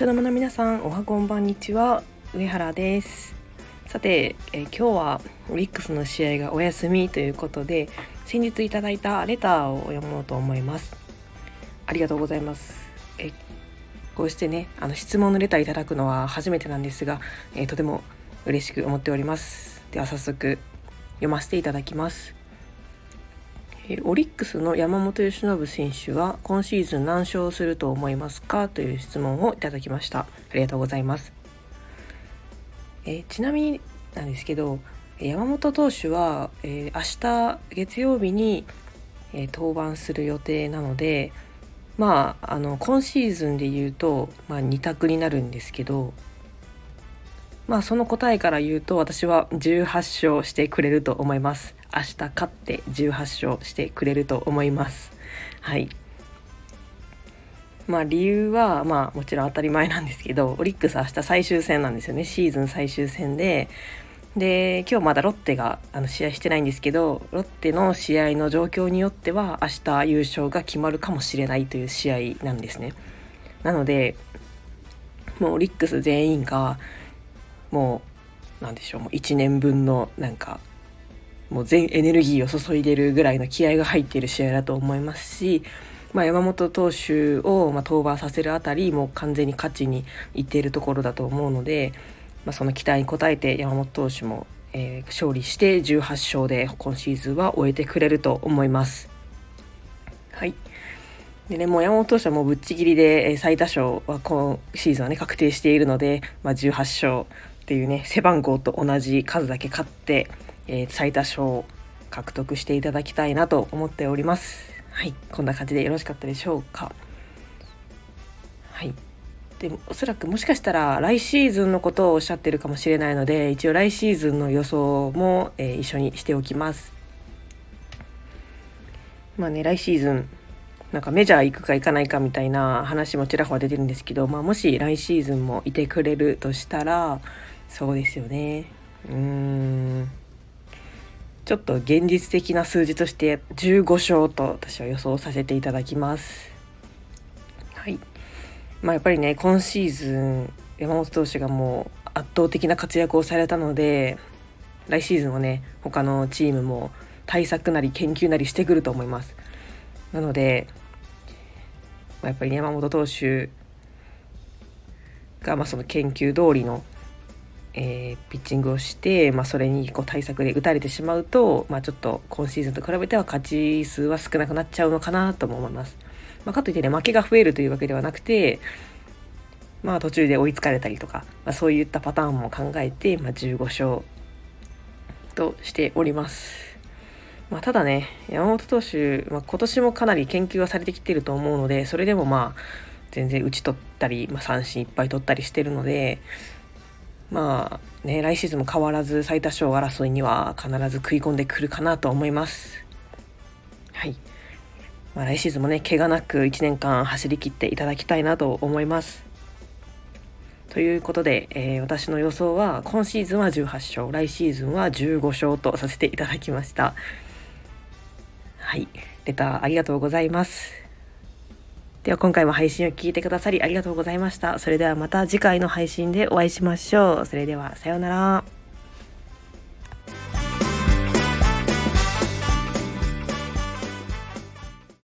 茶の間の皆さんおはこんばんにちは。上原です。さて、え今日はオリックスの試合がお休みということで先日いただいたレターを読もうと思います。ありがとうございます。えこうしてねあの質問のレターいただくのは初めてなんですが、えとても嬉しく思っております。では早速読ませていただきます。オリックスの山本由伸選手は今シーズン何勝すると思いますか？という質問をいただきました。ありがとうございます。えちなみになんですけど山本投手は、えー、明日月曜日に、えー、登板する予定なのでまああの今シーズンで言うと、まあ、2択になるんですけどまあその答えから言うと私は18勝してくれると思います。明日勝って18勝してくれると思います。はい。まあ理由はまあもちろん当たり前なんですけどオリックス明日最終戦なんですよね。シーズン最終戦で。で今日まだロッテがあの試合してないんですけどロッテの試合の状況によっては明日優勝が決まるかもしれないという試合なんですね。なのでもうオリックス全員がもうなんでしょうもう1年分のなんかもう全エネルギーを注いでるぐらいの気合が入っている試合だと思いますし、まあ、山本投手をま登板させるあたりもう完全に勝ちにいっているところだと思うので、まあ、その期待に応えて山本投手も、えー、勝利して18勝で今シーズンは終えてくれると思います。はいでね、もう山本投手はもうぶっちぎりで最多勝は今シーズンはね確定しているので、まあ、18勝っていうね背番号と同じ数だけ勝ってえー、最多勝を獲得していただきたいなと思っております。はい、こんな感じでよろしかったでしょうか。はい。でもおそらくもしかしたら来シーズンのことをおっしゃってるかもしれないので一応来シーズンの予想も、えー、一緒にしておきます。まあね来シーズンなんかメジャー行くか行かないかみたいな話もちらほら出てるんですけど、まあ、もし来シーズンもいてくれるとしたらそうですよねうーんちょっと現実的な数字として15勝と私は予想させていただきます。はい。まあやっぱりね、今シーズン山本投手がもう圧倒的な活躍をされたので、来シーズンはね、他のチームも対策なり研究なりしてくると思います。なので、まあ、やっぱり、ね、山本投手がまあその研究通りのえー、ピッチングをして、まあ、それにこう対策で打たれてしまうと、まあ、ちょっと今シーズンと比べては勝ち数は少なくなっちゃうのかなとも思います。まあ、かといってね負けが増えるというわけではなくて、まあ、途中で追いつかれたりとか、まあ、そういったパターンも考えて、まあ、15勝としております。まあ、ただね山本投手、まあ、今年もかなり研究はされてきてると思うのでそれでもまあ全然打ち取ったり、まあ、三振いっぱい取ったりしてるのでまあね、来シーズンも変わらず最多勝争いには必ず食い込んでくるかなと思います。はい。まあ、来シーズンもね、怪我なく1年間走り切っていただきたいなと思います。ということで、えー、私の予想は今シーズンは18勝、来シーズンは15勝とさせていただきました。はい。レターありがとうございます。では今回も配信を聞いてくださりありがとうございました。それではまた次回の配信でお会いしましょう。それではさようなら。